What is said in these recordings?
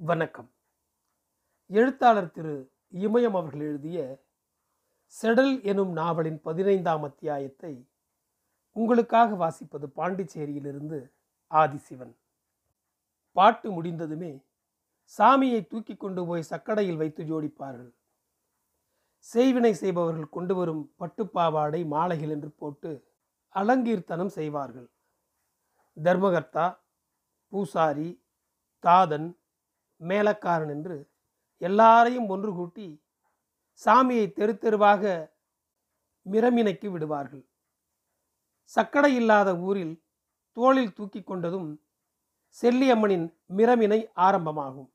வணக்கம். எழுத்தாளர் திரு இமயம் அவர்கள் எழுதிய செடல் எனும் நாவலின் பதினைந்தாம் அத்தியாயத்தை உங்களுக்காக வாசிப்பது பாண்டிச்சேரியிலிருந்து ஆதிசிவன். பாட்டு முடிந்ததுமே சாமியை தூக்கி கொண்டு போய் சக்கடையில் வைத்து ஜோடிப்பார்கள். செய்வினை செய்பவர்கள் கொண்டு வரும் பட்டுப்பாவாடை மாலைகள் என்று போட்டு அலங்கீர்த்தனம் செய்வார்கள். தர்மகர்த்தா பூசாரி தாதன் மேலக்காரன் என்று எல்லாரையும் ஒன்று கூட்டி சாமியை தெரு தெருவாக மிரமினைக்கு விடுவார்கள். சக்கடை இல்லாத ஊரில் தோளில் தூக்கி கொண்டதும் செல்லியம்மனின் மிரமினை ஆரம்பமாகும்.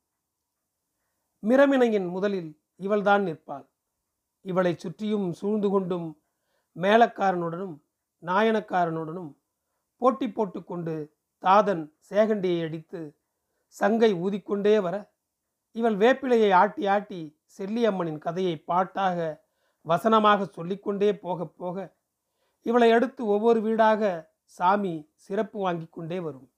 மிரமினையின் முதலில் இவள்தான் நிற்பாள். இவளை சுற்றியும் சூழ்ந்து கொண்டும் மேலக்காரனுடனும் நாயனக்காரனுடனும் போட்டி போட்டுக்கொண்டு தாதன் சேகண்டியை அடித்து சங்கை ஊதிக்கொண்டே வர இவள் வேப்பிலையை ஆட்டி ஆட்டி செல்லியம்மனின் கதையை பாட்டாக வசனமாக சொல்லிக்கொண்டே போக போக இவளை அடுத்து ஒவ்வொரு வீடாக சாமி சிறப்பு வாங்கி கொண்டே வரும்.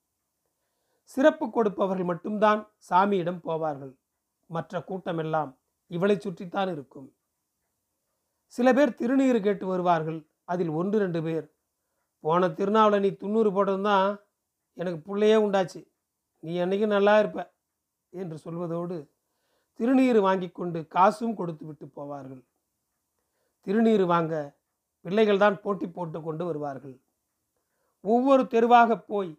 சிறப்பு கொடுப்பவர்கள் மட்டும்தான் சாமியிடம் போவார்கள். மற்ற கூட்டமெல்லாம் இவளை சுற்றித்தான் இருக்கும். சில பேர் திருநீர் கேட்டு வருவார்கள். அதில் ஒன்று ரெண்டு பேர். போன திருநாவில் நீ துண்ணூறு போட்டதுதான் எனக்கு பிள்ளையே உண்டாச்சு. நீ என்னைக்கு நல்லா இருப்ப என்று சொல்வதோடு திருநீர் வாங்கி கொண்டு காசும் கொடுத்து விட்டு போவார்கள். திருநீர் வாங்க பிள்ளைகள் தான் போட்டி போட்டு கொண்டு வருவார்கள். ஒவ்வொரு தெருவாக போய்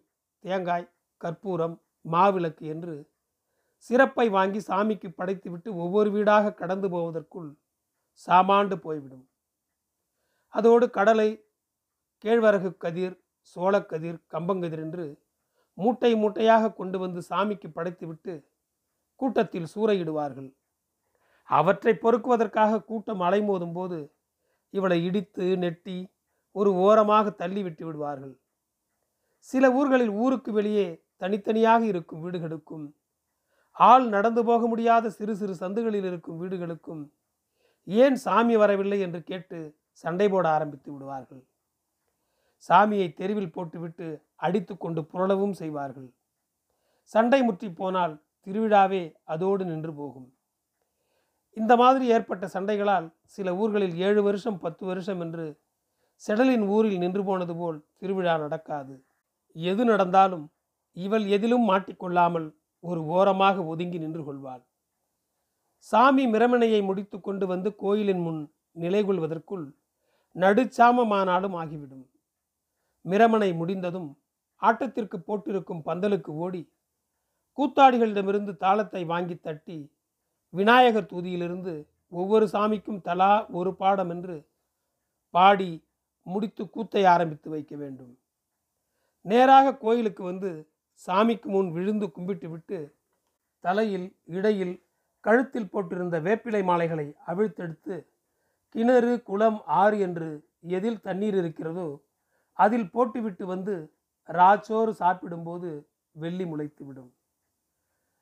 தேங்காய் கற்பூரம் மாவிளக்கு என்று சிறப்பை வாங்கி சாமிக்கு படைத்துவிட்டு ஒவ்வொரு வீடாக கடந்து போவதற்குள் சாமாண்டு போய்விடும். அதோடு கடலை கேழ்வரகு கதிர் சோளக்கதிர் கம்பங்கதிர் என்று மூட்டை மூட்டையாக கொண்டு வந்து சாமிக்கு படைத்துவிட்டு கூட்டத்தில் சூறையிடுவார்கள். அவற்றை பொறுக்குவதற்காக கூட்டம் அலைமோதும் போது இவளை இடித்து நெட்டி ஒரு ஓரமாக தள்ளி விட்டு விடுவார்கள். சில ஊர்களில் ஊருக்கு வெளியே தனித்தனியாக இருக்கும் வீடுகளுக்கும் ஆள் நடந்து போக முடியாத சிறு சிறு சந்துகளில் இருக்கும் வீடுகளுக்கும் ஏன் சாமி வரவில்லை என்று கேட்டு சண்டை போட ஆரம்பித்து விடுவார்கள். சாமியை தெருவில் போட்டுவிட்டு அடித்து கொண்டு புரளவும் செய்வார்கள். சண்டை முற்றி போனால் திருவிழாவே அதோடு நின்று போகும். இந்த மாதிரி ஏற்பட்ட சண்டைகளால் சில ஊர்களில் ஏழு வருஷம் பத்து வருஷம் என்று செடலின் ஊரில் நின்று போனது போல் திருவிழா நடக்காது. எது நடந்தாலும் இவள் எதிலும் மாட்டிக்கொள்ளாமல் ஒரு ஓரமாக ஒதுங்கி நின்று கொள்வாள். சாமி மிரமணையை முடித்து கொண்டு வந்து கோயிலின் முன் நிலை கொள்வதற்குள் நடுச்சாமமானாலும் ஆகிவிடும். மிரமனை முடிந்ததும் ஆட்டத்திற்கு போட்டிருக்கும் பந்தலுக்கு ஓடி கூத்தாடிகளிடமிருந்து தாளத்தை வாங்கி தட்டி விநாயகர் தூதியிலிருந்து ஒவ்வொரு சாமிக்கும் தலா ஒரு பாடம் என்று பாடி முடித்து கூத்தை ஆரம்பித்து வைக்க வேண்டும். நேராக கோயிலுக்கு வந்து சாமிக்கு முன் விழுந்து கும்பிட்டு விட்டு தலையில் இடையில் கழுத்தில் போட்டிருந்த வேப்பிலை மாலைகளை அவிழ்த்தெடுத்து கிணறு குளம் ஆறு என்று எதில் தண்ணீர் இருக்கிறதோ அதில் போட்டுவிட்டு வந்து ராச்சோறு சாப்பிடும்போது வெள்ளி முளைத்து விடும்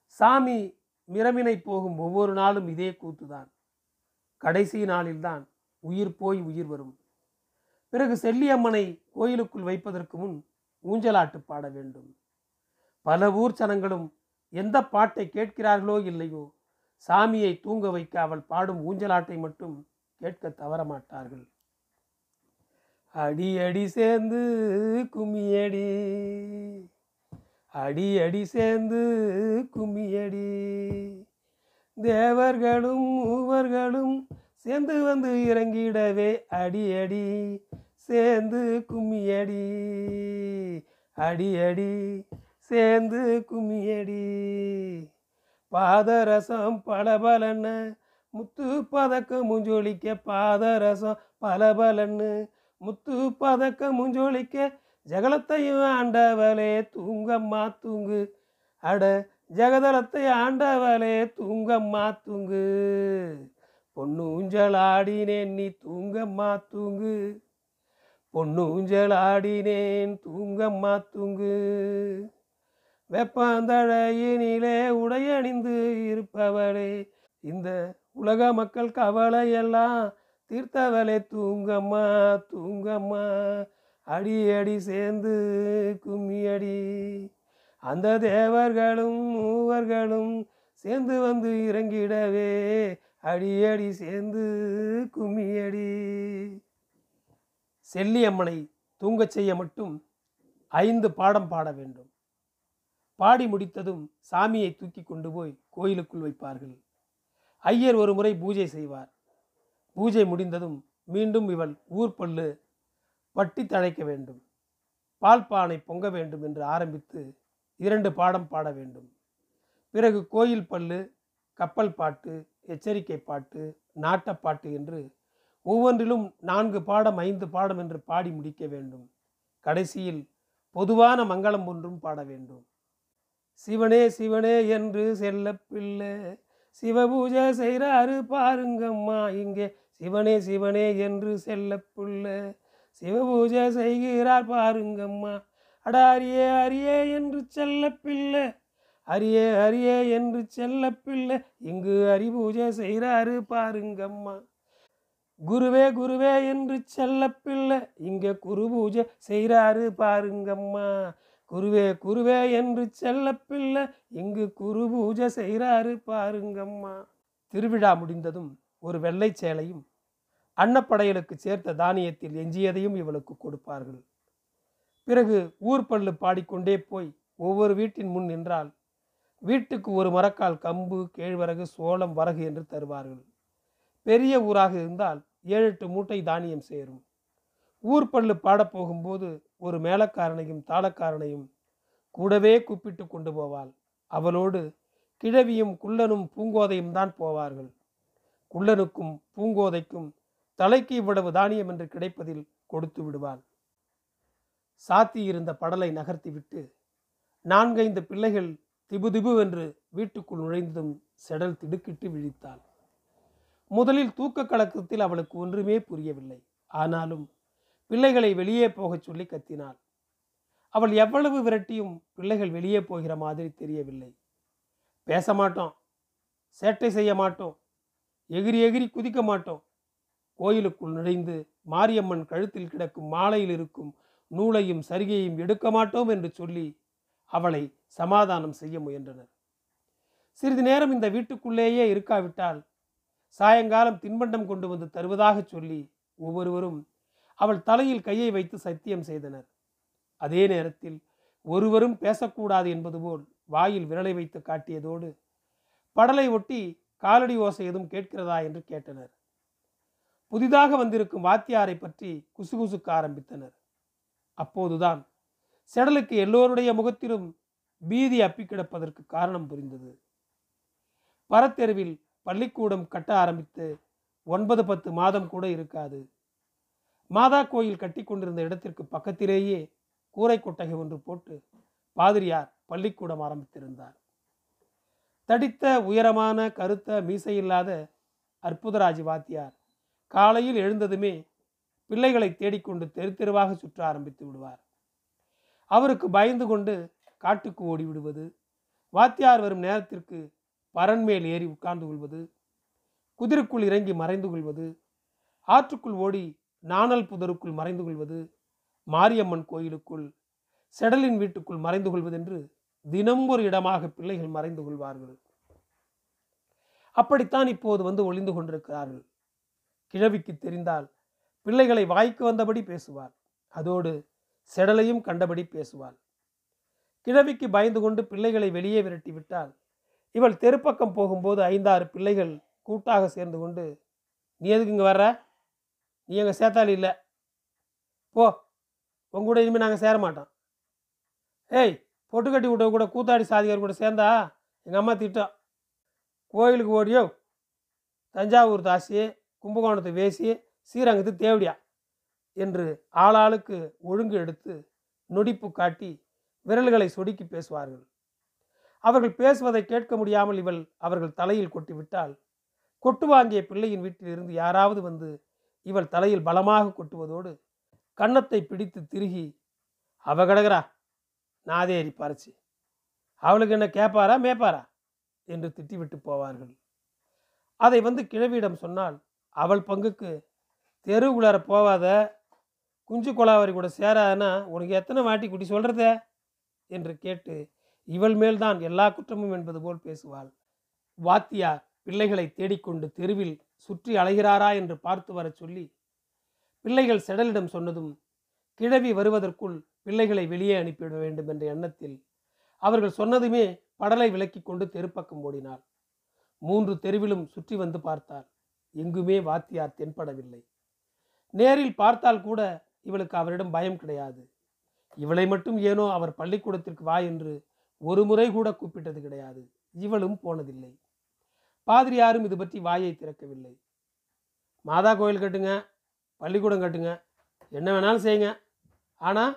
சாமி மிரமினை போகும் ஒவ்வொரு நாளும் இதே கூத்துதான். கடைசி நாளில்தான் உயிர் போய் உயிர் வரும். பிறகு செல்லியம்மனை கோயிலுக்குள் வைப்பதற்கு முன் ஊஞ்சலாட்டு பாட வேண்டும். பல ஊர் சனங்களும் எந்த பாட்டை கேட்கிறார்களோ இல்லையோ சாமியை தூங்க வைக்க அவள் பாடும் ஊஞ்சலாட்டை மட்டும் கேட்க தவற மாட்டார்கள் அடி அடி சேர்ந்து கும்மியடி அடி அடி சேர்ந்து கும்மியடி தேவர்களும் மூவர்களும் சேர்ந்து வந்து இறங்கிடவே அடி அடி சேர்ந்து கும்மியடி அடி அடி சேர்ந்து கும்மியடி பாதரசம் பலபலன்னு முத்து பதக்க முஞ்சொலிக்க பாதரசம் பலபலன்னு முத்து பதக்க முஞ்சொலிக்க ஜகலத்தையும் ஆண்டவளே தூங்கம்மா தூங்கு. அட ஜெகதலத்தை ஆண்டவளே தூங்கம்மா தூங்கு. பொண்ணு ஆடினேன் நீ தூங்கம்மா தூங்கு. பொண்ணு ஊஞ்சலாடினேன் தூங்கம்மா தூங்கு. வெப்பந்தழையினிலே உடையணிந்து இருப்பவளே இந்த உலக மக்கள் கவலையெல்லாம் தீர்த்தவளே தூங்கம்மா தூங்கம்மா. அடி அடி சேர்ந்து கும்மி அடி. அந்த தேவர்களும் மூவர்களும் சேர்ந்து வந்து இறங்கிடவே. அடியடி சேர்ந்து கும்மியடி செல்லியம்மனை தூங்கச் செய்ய மட்டும் ஐந்து பாடம் பாட வேண்டும். பாடி முடித்ததும் சாமியை தூக்கி கொண்டு போய் கோயிலுக்குள் வைப்பார்கள். ஐயர் ஒரு முறை பூஜை செய்வார். பூஜை முடிந்ததும் மீண்டும் இவள் ஊர் பல்லு பட்டி தழைக்க வேண்டும். பால் பானை பொங்க வேண்டும் என்று ஆரம்பித்து இரண்டு பாடம் பாட வேண்டும். பிறகு கோயில் பல்லு கப்பல் பாட்டு எச்சரிக்கை பாட்டு நாட்டப்பாட்டு என்று ஒவ்வொன்றிலும் நான்கு பாடம் ஐந்து பாடம் என்று பாடி முடிக்க வேண்டும். கடைசியில் பொதுவான மங்களம் ஒன்றும் பாட வேண்டும். சிவனே சிவனே என்று செல்ல பிள்ளை சிவபூஜை செய்கிறாரு பாருங்கம்மா இங்கே சிவனே சிவனே என்று செல்ல பிள்ளை சிவபூஜை செய்கிறார் பாருங்கம்மா. அட அரியே அரியே என்று செல்ல பிள்ளை அரியே அரியே என்று செல்ல பிள்ளை இங்கு அரிபூஜை செய்கிறாரு பாருங்கம்மா. குருவே குருவே என்று செல்ல பிள்ளை இங்கே குரு பூஜை செய்கிறாரு பாருங்கம்மா. குருவே குருவே என்று செல்ல பிள்ளை இங்கு குரு பூஜை செய்கிறாரு பாருங்கம்மா. திருவிழா முடிந்ததும் ஒரு வெள்ளை சேலையும் அன்னப்படையலுக்கு சேர்த்த தானியத்தில் எஞ்சியதையும் இவளுக்கு கொடுப்பார்கள். பிறகு ஊர் பல்லு பாடிக்கொண்டே போய் ஒவ்வொரு வீட்டின் முன் நின்றால் வீட்டுக்கு ஒரு மரக்கால் கம்பு கேழ்வரகு சோளம் வரகு என்று தருவார்கள். பெரிய ஊராக இருந்தால் ஏழு எட்டு மூட்டை தானியம் சேரும். ஊர் பல்லு பாடப் போகும்போது ஒரு மேலக்காரனையும் தாளக்காரனையும் கூடவே கூப்பிட்டு கொண்டு போவாள். அவளோடு கிழவியும் குள்ளனும் பூங்கோதையும் தான் போவார்கள். குள்ளனுக்கும் பூங்கோதைக்கும் தலைக்கு இவ்வளவு தானியம் என்று கிடைப்பதில் கொடுத்து விடுவாள் சாத்தியிருந்த படலை நகர்த்திவிட்டு நான்கைந்து பிள்ளைகள் திபுதிபு என்று வீட்டுக்குள் நுழைந்ததும் செடல் திடுக்கிட்டு விழித்தாள். முதலில் தூக்க கலக்கத்தில் அவளுக்கு ஒன்றுமே புரியவில்லை. ஆனாலும் பிள்ளைகளை வெளியே போகச் சொல்லி கத்தினாள். அவள் எவ்வளவு விரட்டியும் பிள்ளைகள் வெளியே போகிற மாதிரி தெரியவில்லை. பேச மாட்டோம் சேட்டை செய்ய மாட்டோம் எகிரி எகிரி குதிக்க மாட்டோம். கோயிலுக்குள் நுழைந்து மாரியம்மன் கழுத்தில் கிடக்கும் மாலையில் இருக்கும் நூலையும் சரிகையும் எடுக்க மாட்டோம் என்று சொல்லி அவளை சமாதானம் செய்ய முயன்றனர். சிறிது நேரம் இந்த வீட்டுக்குள்ளேயே இருக்காவிட்டால் சாயங்காலம் தின்பண்டம் கொண்டு வந்து தருவதாக சொல்லி ஒவ்வொருவரும் அவள் தலையில் கையை வைத்து சத்தியம் செய்தனர். அதே நேரத்தில் ஒருவரும் பேசக்கூடாது என்பது போல் வாயில் விரலை வைத்து காட்டியதோடு படலை ஒட்டி காலடி ஓசை எதுவும் கேட்கிறதா என்று கேட்டனர். புதிதாக வந்திருக்கும் வாத்தியாரை பற்றி குசுகுசுக்க ஆரம்பித்தனர். அப்போதுதான் செடலுக்கு எல்லோருடைய முகத்திலும் பீதி அப்பி கிடப்பதற்கு காரணம் புரிந்தது. பரத்தெருவில் பள்ளிக்கூடம் கட்ட ஆரம்பித்து ஒன்பது பத்து மாதம் கூட இருக்காது. மாதா கோயில் கட்டி கொண்டிருந்த இடத்திற்கு பக்கத்திலேயே கூரை கொட்டகை ஒன்று போட்டு பாதிரியார் பள்ளிக்கூடம் ஆரம்பித்திருந்தார். தடித்த உயரமான கருத்த மீசையில்லாத அற்புதராஜ் வாத்தியார் காலையில் எழுந்ததுமே பிள்ளைகளை தேடிக்கொண்டு தெரு தெருவாக சுற்ற ஆரம்பித்து விடுவார். அவருக்கு பயந்து கொண்டு காட்டுக்கு ஓடி விடுவது வாத்தியார் வரும் நேரத்திற்கு பரன் மேல் ஏறி உட்கார்ந்து கொள்வது குதிருக்குள் இறங்கி மறைந்து கொள்வது ஆற்றுக்குள் ஓடி நாணல் புதருக்குள் மறைந்து கொள்வது மாரியம்மன் கோயிலுக்குள் செடலின் வீட்டுக்குள் மறைந்து கொள்வதென்று தினம் ஒரு இடமாக பிள்ளைகள் மறைந்து கொள்வார்கள். அப்படித்தான் இப்போது வந்து ஒளிந்து கொண்டிருக்கிறார்கள். கிழவிக்கு தெரிந்தால் பிள்ளைகளை வாய்க்கு வந்தபடி பேசுவார் அதோடு செடலையும் கண்டபடி பேசுவாள். கிழவிக்கு பயந்து கொண்டு பிள்ளைகளை வெளியே விரட்டி விட்டால் இவள் தெருப்பக்கம் போகும்போது ஐந்தாறு பிள்ளைகள் கூட்டாக சேர்ந்து கொண்டு நீ எதுக்கு இங்கே வர்ற? நீ எங்கள் சேத்தாளி இல்லை. போ. உங்க கூட இனிமேல் நாங்கள் சேர மாட்டோம் ஏய் பொட்டுக்கட்டி விட்ட கூட கூத்தாடி சாதிகார் கூட சேர்ந்தா எங்கள் அம்மா திட்டம். கோயிலுக்கு ஓடியோ தஞ்சாவூர் தாசி கும்பகோணத்து வேசி ஸ்ரீரங்கத்து தேவடியா என்று ஆளாளுக்கு ஒழுங்கு எடுத்து நொடிப்பு காட்டி விரல்களை சொடுக்கி பேசுவார்கள். அவர்கள் பேசுவதை கேட்க முடியாமல் இவள் அவர்கள் தலையில் கொட்டிவிட்டால் கொட்டு வாங்கிய பிள்ளையின் வீட்டிலிருந்து யாராவது வந்து இவள் தலையில் பலமாக கொட்டுவதோடு கன்னத்தை பிடித்து திருகி அவ கிடக்குறா நாதேரி பறிச்சு அவளுக்கு என்ன கேட்பாரா மேப்பாரா? என்று திட்டிவிட்டு போவார்கள். அதை வந்து கிழவியிடம் சொன்னால் அவள் பங்குக்கு தெருவுக்குள்ளார போவாத குஞ்சு கொலாவரி கூட சேராதுன்னா உனக்கு எத்தனை வாட்டி குட்டி சொல்கிறத என்று கேட்டு இவள் மேல்தான் எல்லா குற்றமும் என்பது போல் பேசுவாள். வாத்தியார் பிள்ளைகளை தேடிக்கொண்டு தெருவில் சுற்றி அலைகிறாரா? என்று பார்த்து வரச் சொல்லி பிள்ளைகள் செடலிடம் சொன்னதும் கிழவி வருவதற்குள் பிள்ளைகளை வெளியே அனுப்பிவிட வேண்டும் என்ற எண்ணத்தில் அவர்கள் சொன்னதுமே படலை விலக்கி கொண்டு தெருப்பக்கம் ஓடினாள். மூன்று தெருவிலும் சுற்றி வந்து பார்த்தாள். எங்குமே வாத்தியார் தென்படவில்லை. நேரில் பார்த்தால் கூட இவளுக்கு அவரிடம் பயம் கிடையாது. இவளை மட்டும் ஏனோ அவர் பள்ளிக்கூடத்திற்கு வா என்று ஒரு முறை கூட கூப்பிட்டது கிடையாது. இவளும் போனதில்லை. பாதிரியாரும் இது பற்றி வாயை திறக்கவில்லை. மாதா கோயில் கட்டுங்க பள்ளிக்கூடம் கட்டுங்க என்ன வேணாலும் செய்யுங்க. ஆனால்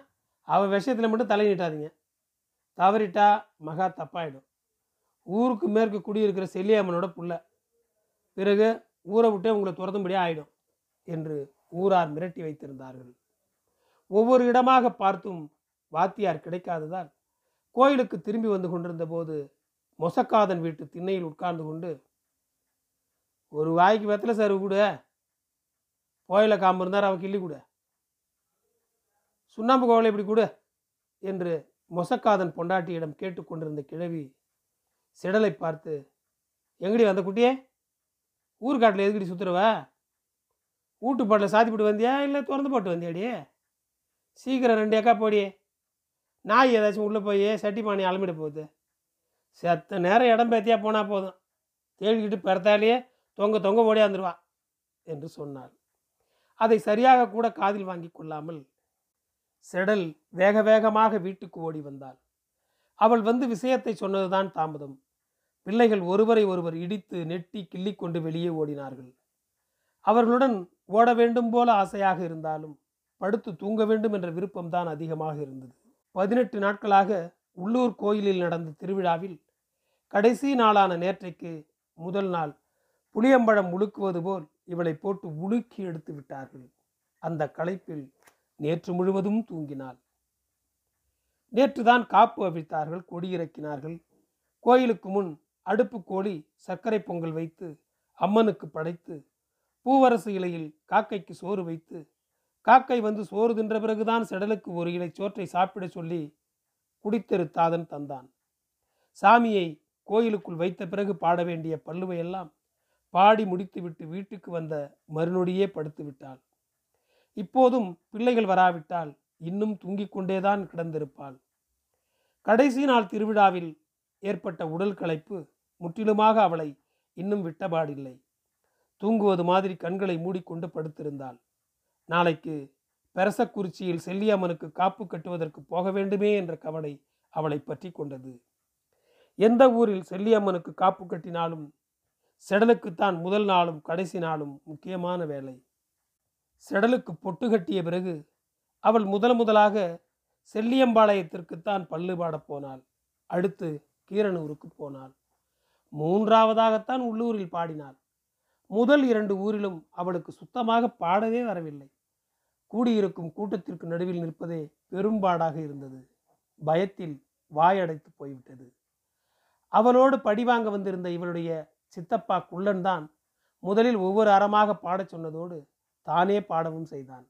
அவள் விஷயத்தில் மட்டும் தலை நீட்டாதீங்க. தவறிட்டா மகா தப்பாயிடும். ஊருக்கு மேற்கு குடியிருக்கிற செல்லியம்மனோட புள்ள. பிறகு ஊரை விட்டே உங்களை துரத்தும்படியாக ஆயிடும் என்று ஊரார் மிரட்டி வைத்திருந்தார்கள். ஒவ்வொரு இடமாக பார்த்தும் வாத்தியார் கிடைக்காததால் கோயிலுக்கு திரும்பி வந்து கொண்டிருந்த போது மொசக்காதன் வீட்டு திண்ணையில் உட்கார்ந்து கொண்டு ஒரு வாய்க்கு வெத்தலை சார் கூட. கோயில காம்பு இருந்தார் அவன் கிள்ளி கூட. சுண்ணாம்பு கோவிலை இப்படி கூட என்று மொசக்காதன் பொண்டாட்டியிடம் கேட்டுக்கொண்டிருந்த கிழவி சிடலை பார்த்து எங்கடி வந்த குட்டியே? ஊர்காட்டில் எதுக்கடி சுத்துறவ? ஊட்டுப்பாட்டில் பாட்டில் சாத்தி போட்டு வந்தியா? இல்லை திறந்து போட்டு வந்தியாடியே சீக்கிரம் ரெண்டு ஏக்கா போடி. நாய் ஏதாச்சும் உள்ளே போய் சட்டி பானை அலமிட போகுது. செத்த நேரம் இடம் பேத்தியா போனால் போதும். தேடிக்கிட்டு பிறத்தாலேயே தொங்க தொங்க ஓடியாந்துருவா என்று சொன்னாள். அதை சரியாக கூட காதில் வாங்கி கொள்ளாமல் செடல் வேக வேகமாக வீட்டுக்கு ஓடி வந்தாள். அவள் வந்து விஷயத்தை சொன்னதுதான் தாமதம். பிள்ளைகள் ஒருவரை ஒருவர் இடித்து நெட்டி கிள்ளி கொண்டு வெளியே ஓடினார்கள். அவர்களுடன் ஓட வேண்டும் போல ஆசையாக இருந்தாலும் படுத்து தூங்க வேண்டும் என்ற விருப்பம்தான் அதிகமாக இருந்தது. பதினெட்டு நாட்களாக உள்ளூர் கோயிலில் நடந்த திருவிழாவில் கடைசி நாளான நேற்றைக்கு முதல் நாள் புளியம்பழம் உழுக்குவது போல் இவளை போட்டு உலுக்கி எடுத்து விட்டார்கள். அந்த களைப்பில் நேற்று முழுவதும் தூங்கினாள். நேற்றுதான் காப்பு அவிழ்த்தார்கள் கொடியிறக்கினார்கள் கோயிலுக்கு முன் அடுப்பு கோழி சர்க்கரை பொங்கல் வைத்து அம்மனுக்கு படைத்து பூவரசு இலையில் காக்கைக்கு சோறு வைத்து காக்கை வந்து சோறு தின்ற பிறகுதான் செடலுக்கு ஒரு இலை சோற்றை சாப்பிட சொல்லி குடித்தெருத்தாதன் தந்தான். சாமியை கோயிலுக்குள் வைத்த பிறகு பாட வேண்டிய பல்லுவையெல்லாம் பாடி முடித்துவிட்டு வீட்டுக்கு வந்த மறுநொடியே படுத்து விட்டாள் இப்போதும் பிள்ளைகள் வராவிட்டால் இன்னும் தூங்கிக் கொண்டேதான் கிடந்திருப்பாள். கடைசி நாள் திருவிழாவில் ஏற்பட்ட உடல் களைப்பு முற்றிலுமாக அவளை இன்னும் விட்டபாடில்லை. தூங்குவது மாதிரி கண்களை மூடிக்கொண்டு படுத்திருந்தாள். நாளைக்கு பெரசக்குறிச்சியில் செல்லியம்மனுக்கு காப்பு கட்டுவதற்கு போக வேண்டுமே என்ற கவலை அவளை பற்றி கொண்டது. எந்த ஊரில் செல்லியம்மனுக்கு காப்பு கட்டினாலும் செடலுக்குத்தான் முதல் நாளும் கடைசி நாளும் முக்கியமான வேலை. செடலுக்கு பொட்டு கட்டிய பிறகு அவள் முதல் முதலாக செல்லியம்பாளையத்திற்குத்தான் பல்லு பாடப் போனாள். அடுத்து கீரனூருக்கு போனாள். மூன்றாவதாகத்தான் உள்ளூரில் பாடினாள். முதல் இரண்டு ஊரிலும் அவளுக்கு சுத்தமாக பாடவே வரவில்லை. கூடியிருக்கும் கூட்டத்திற்கு நடுவில் நிற்பதே பெரும்பாடாக இருந்தது. பயத்தில் வாயடைத்து போய்விட்டது. அவளோடு படிவாங்க வந்திருந்த இவளுடைய சித்தப்பா குள்ளன் தான் முதலில் ஒவ்வொரு அறமாக பாடச் சொன்னதோடு தானே பாடவும் செய்தான்.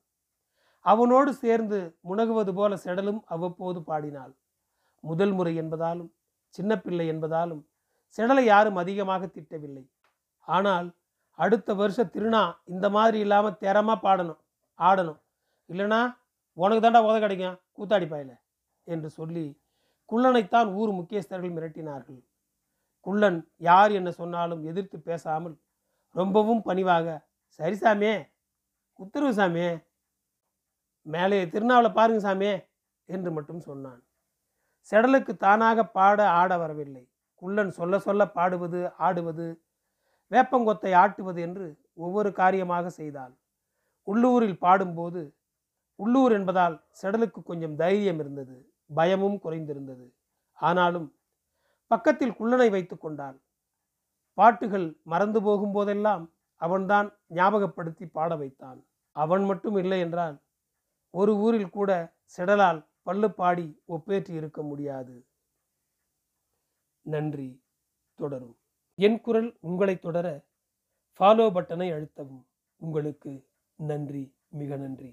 அவனோடு சேர்ந்து முனகுவது போல செடலும் அவ்வப்போது பாடினாள். முதல் முறை என்பதாலும் சின்ன பிள்ளை என்பதாலும் செடலை யாரும் அதிகமாக திட்டவில்லை. ஆனால் அடுத்த வருஷ திருநா இந்த மாதிரி இல்லாமல் திறமாக பாடணும் ஆடணும். இல்லைனா உனக்கு தாண்டா உத கிடைக்கும் கூத்தாடி பாயில என்று சொல்லி குள்ளனைத்தான் ஊர் முக்கியஸ்தர்கள் மிரட்டினார்கள். குள்ளன் யார் என்ன சொன்னாலும் எதிர்த்து பேசாமல் ரொம்பவும் பணிவாக சரி சாமியே உத்தரவு சாமி மேலே திருநாவலை பாருங்க சாமி என்று மட்டும் சொன்னான். செடலுக்கு தானாக பாட ஆட வரவில்லை. குள்ளன் சொல்ல சொல்ல பாடுவது ஆடுவது வேப்பங்கொத்தை ஆட்டுவது என்று ஒவ்வொரு காரியமாக செய்தாள். உள்ளூரில் பாடும்போது உள்ளூர் என்பதால் செடலுக்கு கொஞ்சம் தைரியம் இருந்தது பயமும் குறைந்திருந்தது. ஆனாலும் பக்கத்தில் குள்ளனை வைத்து கொண்டாள். பாட்டுகள் மறந்து போகும்போதெல்லாம் அவன்தான் ஞாபகப்படுத்தி பாட வைத்தான். அவன் மட்டும் இல்லை என்றால் ஒரு ஊரில் கூட செடலால் பல்லு பாடி ஒப்பேற்றி இருக்க முடியாது. நன்றி தொடரும். என் குரல் உங்களை தொடர ஃபாலோ பட்டனை அழுத்தவும். உங்களுக்கு நன்றி மிக நன்றி.